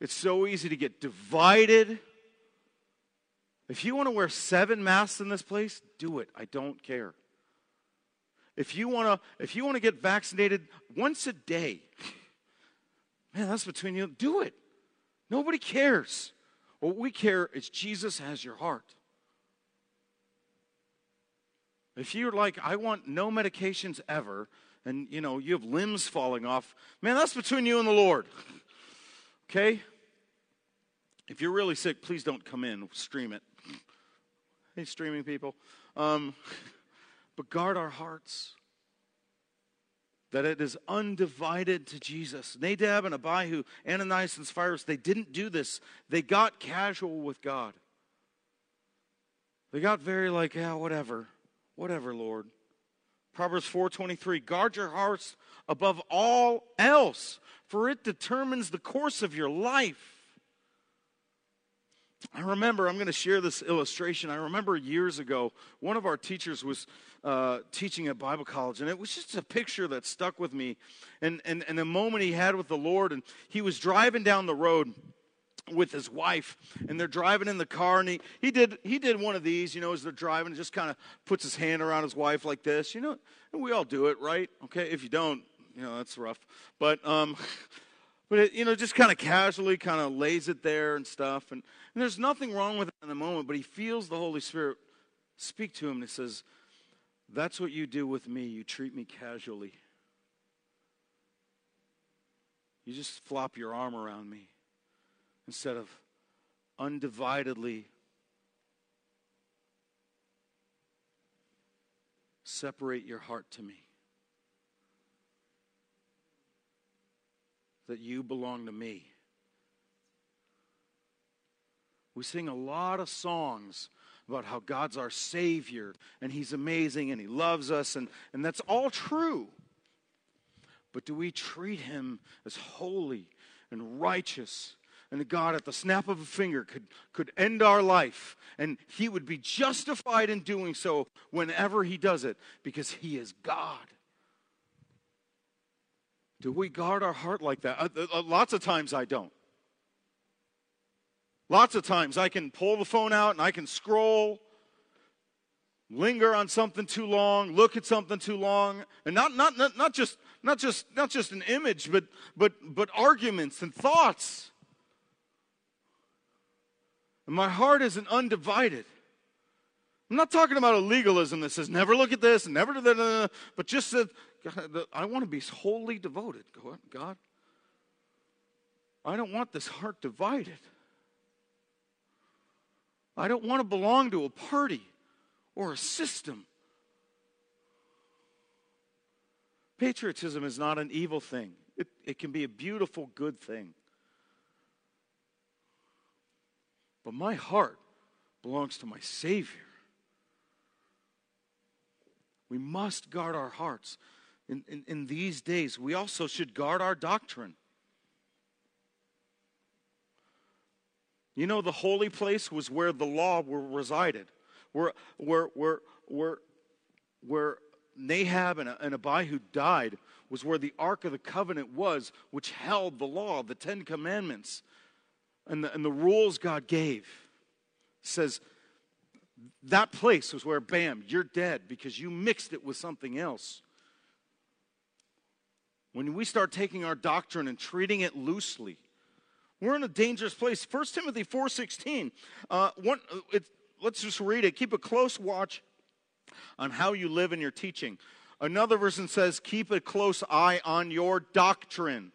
It's so easy to get divided. If you want to wear seven masks in this place, do it. I don't care. If you want to if you want to get vaccinated once a day, man, that's between you. Do it. Nobody cares. What we care is Jesus has your heart. If you're like, I want no medications ever, and you know, you have limbs falling off, man, that's between you and the Lord. [laughs] okay? If you're really sick, please don't come in, stream it. [laughs] Hey, streaming people. Um, [laughs] but guard our hearts that it is undivided to Jesus. Nadab and Abihu, Ananias and Sapphira, they didn't do this. They got casual with God. They got very like, yeah, whatever. Whatever, Lord. Proverbs 4:23 Guard your hearts above all else, for it determines the course of your life. I remember, I'm going to share this illustration. I remember years ago, one of our teachers was uh, teaching at Bible college, and it was just a picture that stuck with me. And, and, and the moment he had with the Lord, and he was driving down the road with his wife and they're driving in the car and he, he did he did one of these you know as they're driving just kind of puts his hand around his wife like this you know and we all do it right? Okay if you don't you know that's rough. But um [laughs] but it, you know just kind of casually kind of lays it there and stuff and, and there's nothing wrong with it in the moment but he feels the holy spirit speak to him and he says that's what you do with me. You treat me casually. You just flop your arm around me instead of undividedly separate your heart to me. That you belong to me. We sing a lot of songs about how God's our Savior and He's amazing and He loves us, and, and that's all true. But do we treat Him as holy and righteous? And God, at the snap of a finger, could, could end our life, and He would be justified in doing so whenever He does it because He is God. Do we guard our heart like that? Uh, uh, lots of times I don't. Lots of times I can pull the phone out and I can scroll, linger on something too long, look at something too long, and not, not, not, not, just, not, just, not just an image, but, but, but arguments and thoughts. And my heart isn't undivided. I'm not talking about a legalism that says never look at this and never do that, but just that I want to be wholly devoted. God, I don't want this heart divided. I don't want to belong to a party or a system. Patriotism is not an evil thing, it, it can be a beautiful, good thing. But my heart belongs to my Savior. We must guard our hearts. In, in, in, these days, we also should guard our doctrine. You know, the holy place was where the law were resided, where, where, where, where, where Nadab and, and Abihu died was where the Ark of the Covenant was, which held the law, the Ten Commandments, and the, and the rules God gave. Says that place was where, bam, you're dead because you mixed it with something else. When we start taking our doctrine and treating it loosely, we're in a dangerous place. 1 Timothy 4.16. Uh, let's just read it. Keep a close watch on how you live in your teaching. Another version says, keep a close eye on your doctrine.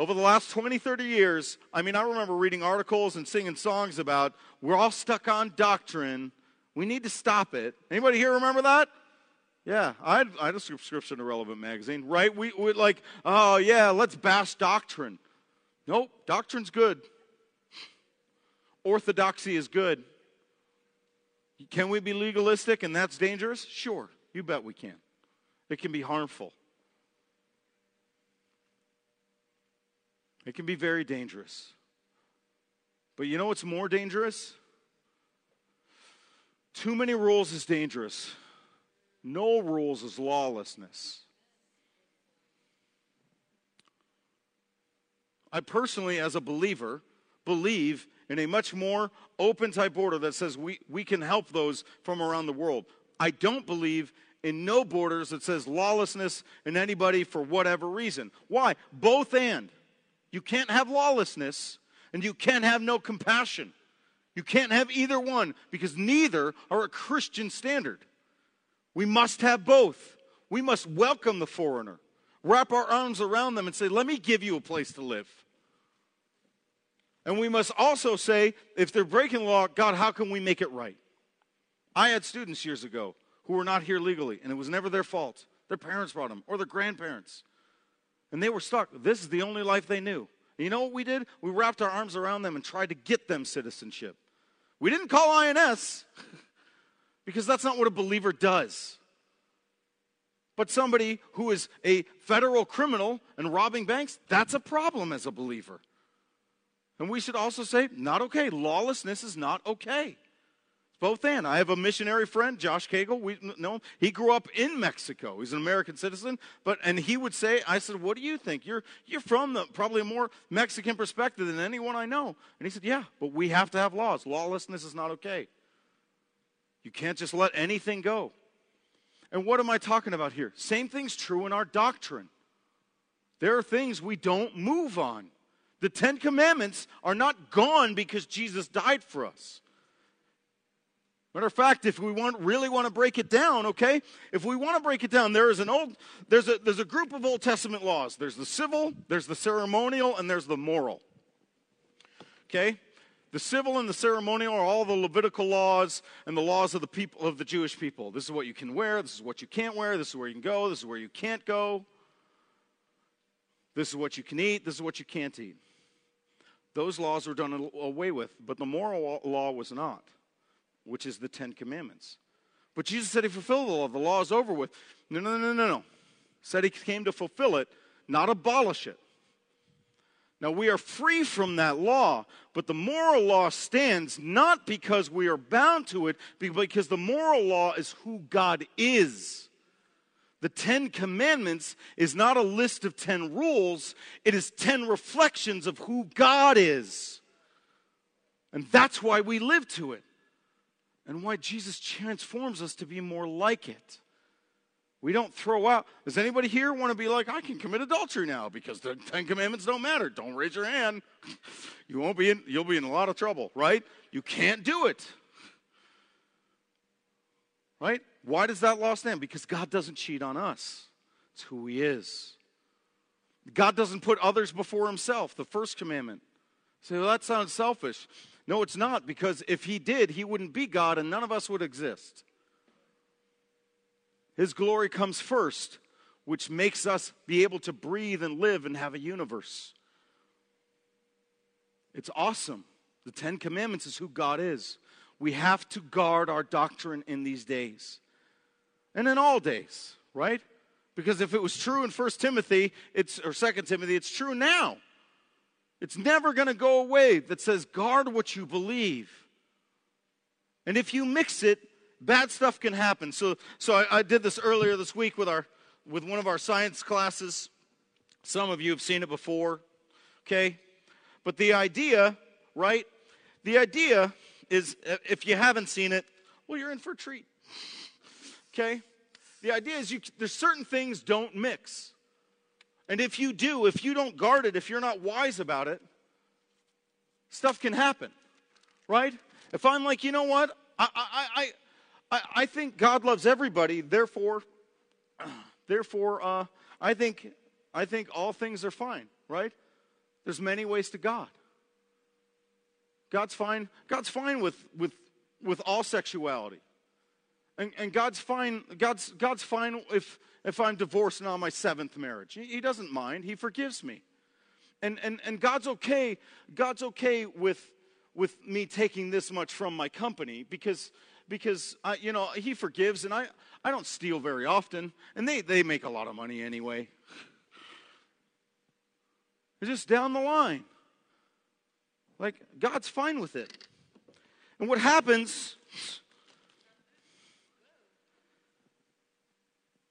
Over the last 20, 30 years, I mean, I remember reading articles and singing songs about we're all stuck on doctrine. We need to stop it. Anybody here remember that? Yeah, I had, I had a subscription to Relevant Magazine, right? We, like, oh yeah, let's bash doctrine. Nope, doctrine's good. Orthodoxy is good. Can we be legalistic and that's dangerous? Sure, you bet we can. It can be harmful. It can be very dangerous. But you know what's more dangerous? Too many rules is dangerous. No rules is lawlessness. I personally, as a believer, believe in a much more open type border that says we, we can help those from around the world. I don't believe in no borders that says lawlessness in anybody for whatever reason. Why? Both and. You can't have lawlessness and you can't have no compassion. You can't have either one because neither are a Christian standard. We must have both. We must welcome the foreigner wrap our arms around them and say, Let me give you a place to live. And we must also say, if they're breaking law, God, how can we make it right? I had students years ago who were not here legally, and it was never their fault. Their parents brought them, or their grandparents. And they were stuck. This is the only life they knew. And you know what we did? We wrapped our arms around them and tried to get them citizenship. We didn't call INS [laughs] because that's not what a believer does. But somebody who is a federal criminal and robbing banks, that's a problem as a believer. And we should also say, not okay. Lawlessness is not okay. Both and. I have a missionary friend, Josh Cagle. We know him. He grew up in Mexico. He's an American citizen. But and he would say, I said, What do you think? You're you're from the probably a more Mexican perspective than anyone I know. And he said, Yeah, but we have to have laws. Lawlessness is not okay. You can't just let anything go. And what am I talking about here? Same thing's true in our doctrine. There are things we don't move on. The Ten Commandments are not gone because Jesus died for us. Matter of fact, if we want, really want to break it down, okay, if we want to break it down, there is an old, there's a, there's a group of Old Testament laws. There's the civil, there's the ceremonial, and there's the moral. Okay? The civil and the ceremonial are all the Levitical laws and the laws of the people of the Jewish people. This is what you can wear, this is what you can't wear, this is where you can go, this is where you can't go. This is what you can eat, this is what you can't eat. Those laws were done away with, but the moral law was not, which is the Ten Commandments. But Jesus said he fulfilled the law. The law is over with. No, no, no, no, no. Said he came to fulfill it, not abolish it. Now, we are free from that law, but the moral law stands not because we are bound to it, but because the moral law is who God is. The Ten Commandments is not a list of ten rules, it is ten reflections of who God is. And that's why we live to it, and why Jesus transforms us to be more like it. We don't throw out. Does anybody here want to be like, I can commit adultery now because the Ten Commandments don't matter? Don't raise your hand. [laughs] You won't be in, you'll be in a lot of trouble, right? You can't do it. Right? Why does that law stand? Because God doesn't cheat on us. It's who He is. God doesn't put others before Himself, the first commandment. Say, well, that sounds selfish. No, it's not, because if He did, He wouldn't be God and none of us would exist. His glory comes first, which makes us be able to breathe and live and have a universe. It's awesome. The Ten Commandments is who God is. We have to guard our doctrine in these days and in all days, right? Because if it was true in 1 Timothy, it's or 2 Timothy, it's true now. It's never going to go away that says guard what you believe. And if you mix it bad stuff can happen. So, so I, I did this earlier this week with our with one of our science classes. Some of you have seen it before, okay? But the idea, right? The idea is uh, if you haven't seen it, well, you're in for a treat. [laughs] Okay? The idea is you, there's certain things don't mix. And if you do, if you don't guard it, if you're not wise about it, stuff can happen, right? If I'm like, you know what? I, I, I, I, think God loves everybody. Therefore, [clears throat] therefore, uh, I think I think all things are fine. Right? There's many ways to God. God's fine. God's fine with with with all sexuality. And, and God's fine. God's God's fine if if I'm divorced and on my seventh marriage. He, doesn't mind. He forgives me. And and and God's okay. God's okay with with me taking this much from my company because because I, you know he forgives and I, I don't steal very often and they, they make a lot of money anyway it's just down the line like god's fine with it and what happens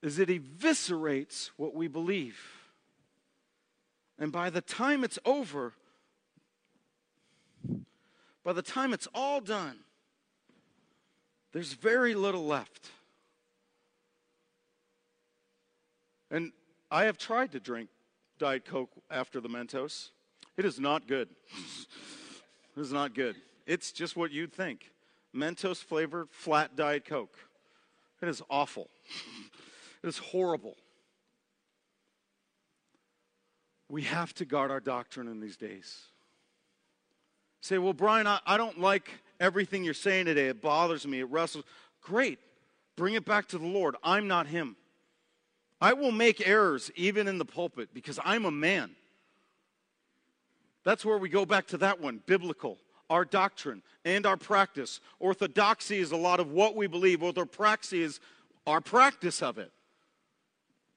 is it eviscerates what we believe and by the time it's over by the time it's all done there's very little left. And I have tried to drink Diet Coke after the Mentos. It is not good. it is not good. It's just what you'd think Mentos flavored flat Diet Coke. It is awful. Is horrible. We have to guard our doctrine in these days. Say, well, Brian, I, I don't like everything you're saying today. It bothers me. It wrestles. Great. Bring it back to the Lord. I'm not Him. I will make errors even in the pulpit because I'm a man. That's where we go back to that one biblical, our doctrine and our practice. Orthodoxy is a lot of what we believe, orthopraxy is our practice of it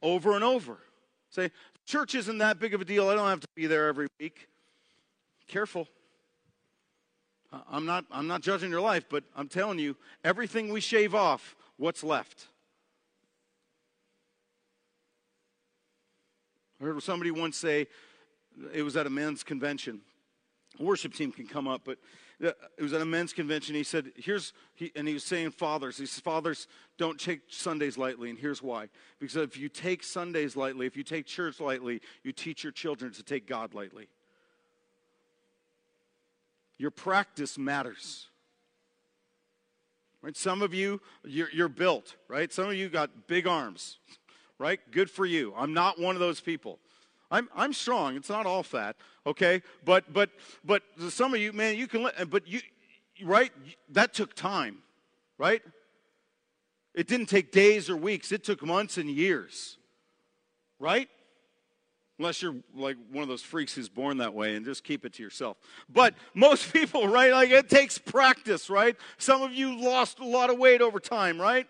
over and over. Say, church isn't that big of a deal. I don't have to be there every week. Careful. I'm not, I'm not judging your life, but I'm telling you, everything we shave off, what's left? I heard somebody once say, it was at a men's convention. Worship team can come up, but it was at a men's convention. He said, here's, he, and he was saying fathers. He says, fathers don't take Sundays lightly, and here's why. Because if you take Sundays lightly, if you take church lightly, you teach your children to take God lightly. Your practice matters. Right? Some of you, you're, you're built, right? Some of you got big arms, right? Good for you. I'm not one of those people. I'm, I'm strong. It's not all fat, okay? But, but, but some of you, man, you can, but you, right? That took time, right? It didn't take days or weeks, it took months and years, right? Unless you're like one of those freaks who's born that way and just keep it to yourself. But most [laughs] people, right? Like it takes practice, right? Some of you lost a lot of weight over time, right?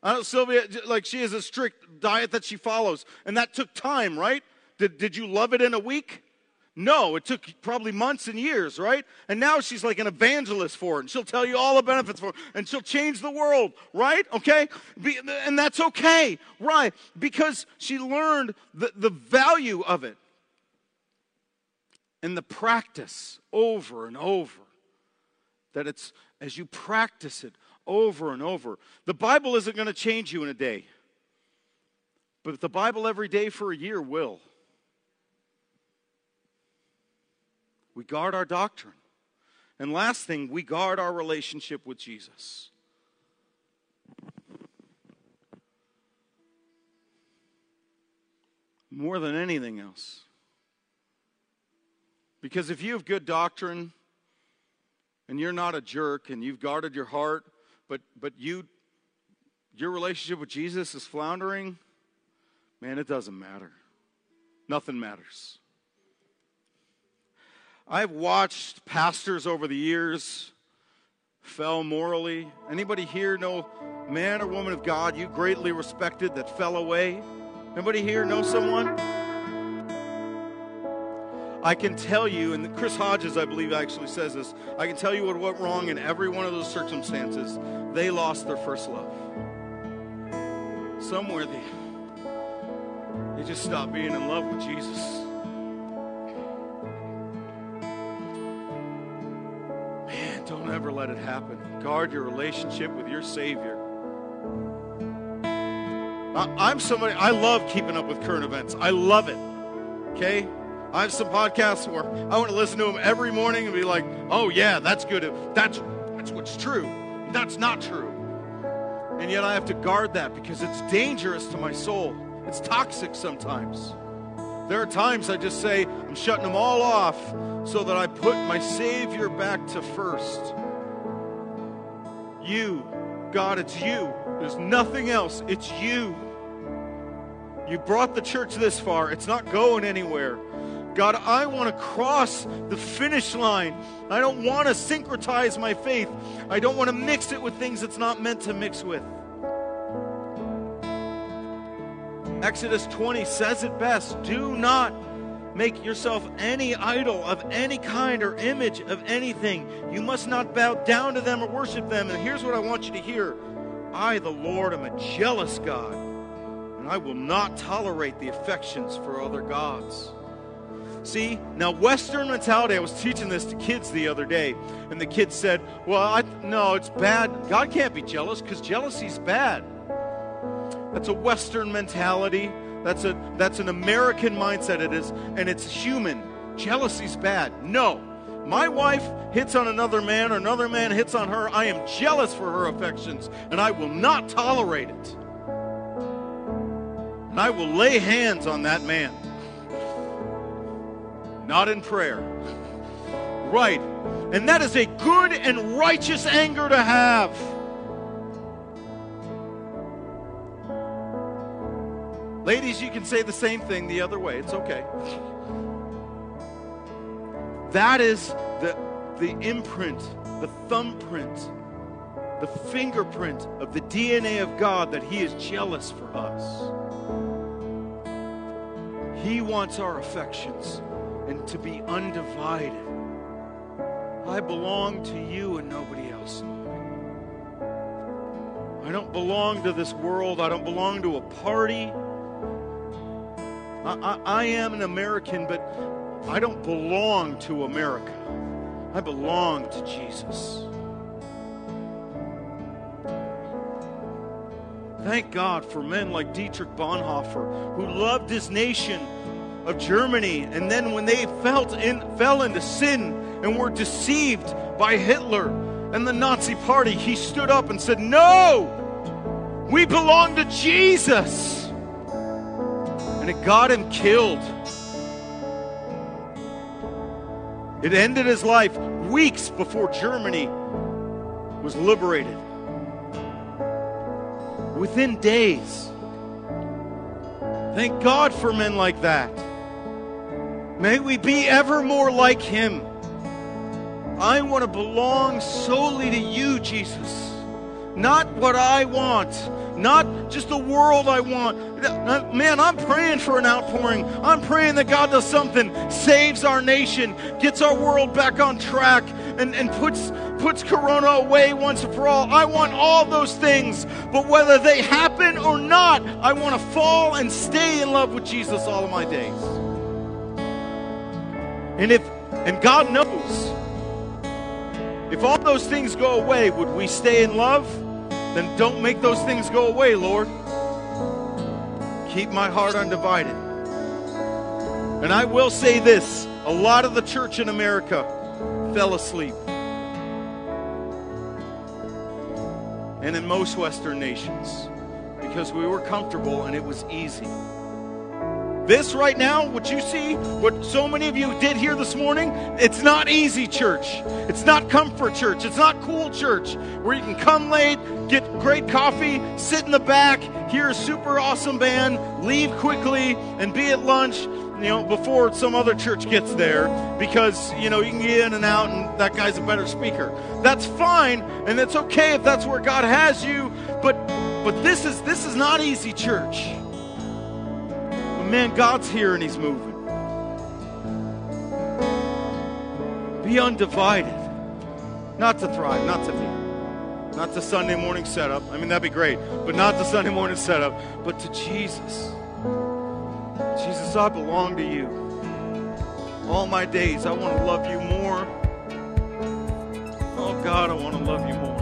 I know Sylvia, like she has a strict diet that she follows, and that took time, right? Did, did you love it in a week? No, it took probably months and years, right? And now she's like an evangelist for it, and she'll tell you all the benefits for it, and she'll change the world, right? Okay? and that's okay, right? Because she learned the, the value of it and the practice over and over. That it's as you practice it over and over. The Bible isn't going to change you in a day, but the Bible every day for a year will. We guard our doctrine. And last thing, we guard our relationship with Jesus. More than anything else. Because if you have good doctrine and you're not a jerk and you've guarded your heart, but but you your relationship with Jesus is floundering, man, it doesn't matter. Nothing matters. I've watched pastors over the years fell morally. Anybody here know man or woman of God you greatly respected that fell away? Anybody here know someone? I can tell you, and Chris Hodges, I believe, actually says this. I can tell you what went wrong in every one of those circumstances. They lost their first love. Somewhere they, they just stopped being in love with Jesus. Ever let it happen. Guard your relationship with your Savior. I'm somebody, I love keeping up with current events. I love it. Okay? I have some podcasts where I want to listen to them every morning and be like, oh, yeah, that's good. That's, that's what's true. That's not true. And yet I have to guard that because it's dangerous to my soul. It's toxic sometimes. There are times I just say, I'm shutting them all off so that I put my Savior back to first. You, God, it's you. There's nothing else. It's you. You brought the church this far, it's not going anywhere. God, I want to cross the finish line. I don't want to syncretize my faith. I don't want to mix it with things it's not meant to mix with. Exodus 20 says it best do not make yourself any idol of any kind or image of anything. You must not bow down to them or worship them. And here's what I want you to hear I, the Lord, am a jealous God, and I will not tolerate the affections for other gods. See, now Western mentality, I was teaching this to kids the other day, and the kids said, Well, I, no, it's bad. God can't be jealous because jealousy's bad. That's a Western mentality. That's a that's an American mindset it is and it's human. Jealousy's bad. No. My wife hits on another man or another man hits on her. I am jealous for her affections and I will not tolerate it. And I will lay hands on that man. Not in prayer. [laughs] Right. And that is a good and righteous anger to have. Ladies, you can say the same thing the other way. It's okay. That is the, the imprint, the thumbprint, the fingerprint of the DNA of God that He is jealous for us. He wants our affections and to be undivided. I belong to you and nobody else. I don't belong to this world. I don't belong to a party. I, I, am an American, but I don't belong to America. I belong to Jesus. Thank God for men like Dietrich Bonhoeffer, who loved his nation of Germany, and then when they felt in, fell into sin and were deceived by Hitler and the Nazi Party, he stood up and said, No, we belong to Jesus and it got him killed. It ended his life weeks before Germany was liberated. Within days. Thank God for men like that. May we be ever more like him. I want to belong solely to you, Jesus. Not what I want, not just the world I want. Man, I'm praying for an outpouring. I'm praying that God does something, saves our nation, gets our world back on track, and, and puts, puts Corona away once and for all. I want all those things, but whether they happen or not, I want to fall and stay in love with Jesus all of my days. And if and God knows if all those things go away, would we stay in love? Then don't make those things go away, Lord. Keep my heart undivided. And I will say this a lot of the church in America fell asleep. And in most Western nations, because we were comfortable and it was easy. This right now, what you see, what so many of you did here this morning, it's not easy church. It's not comfort church. It's not cool church where you can come late, get great coffee, sit in the back, hear a super awesome band, leave quickly, and be at lunch, you know, before some other church gets there because, you know, you can get in and out and that guy's a better speaker. That's fine, and it's okay if that's where God has you, but but this is this is not easy church man, God's here and He's moving. Be undivided. Not to thrive, not to be. Not to Sunday morning setup. I mean, that'd be great, but not to Sunday morning setup, but to Jesus. Jesus, I belong to you. All my days, I want to love you more. Oh, God, I want to love you more.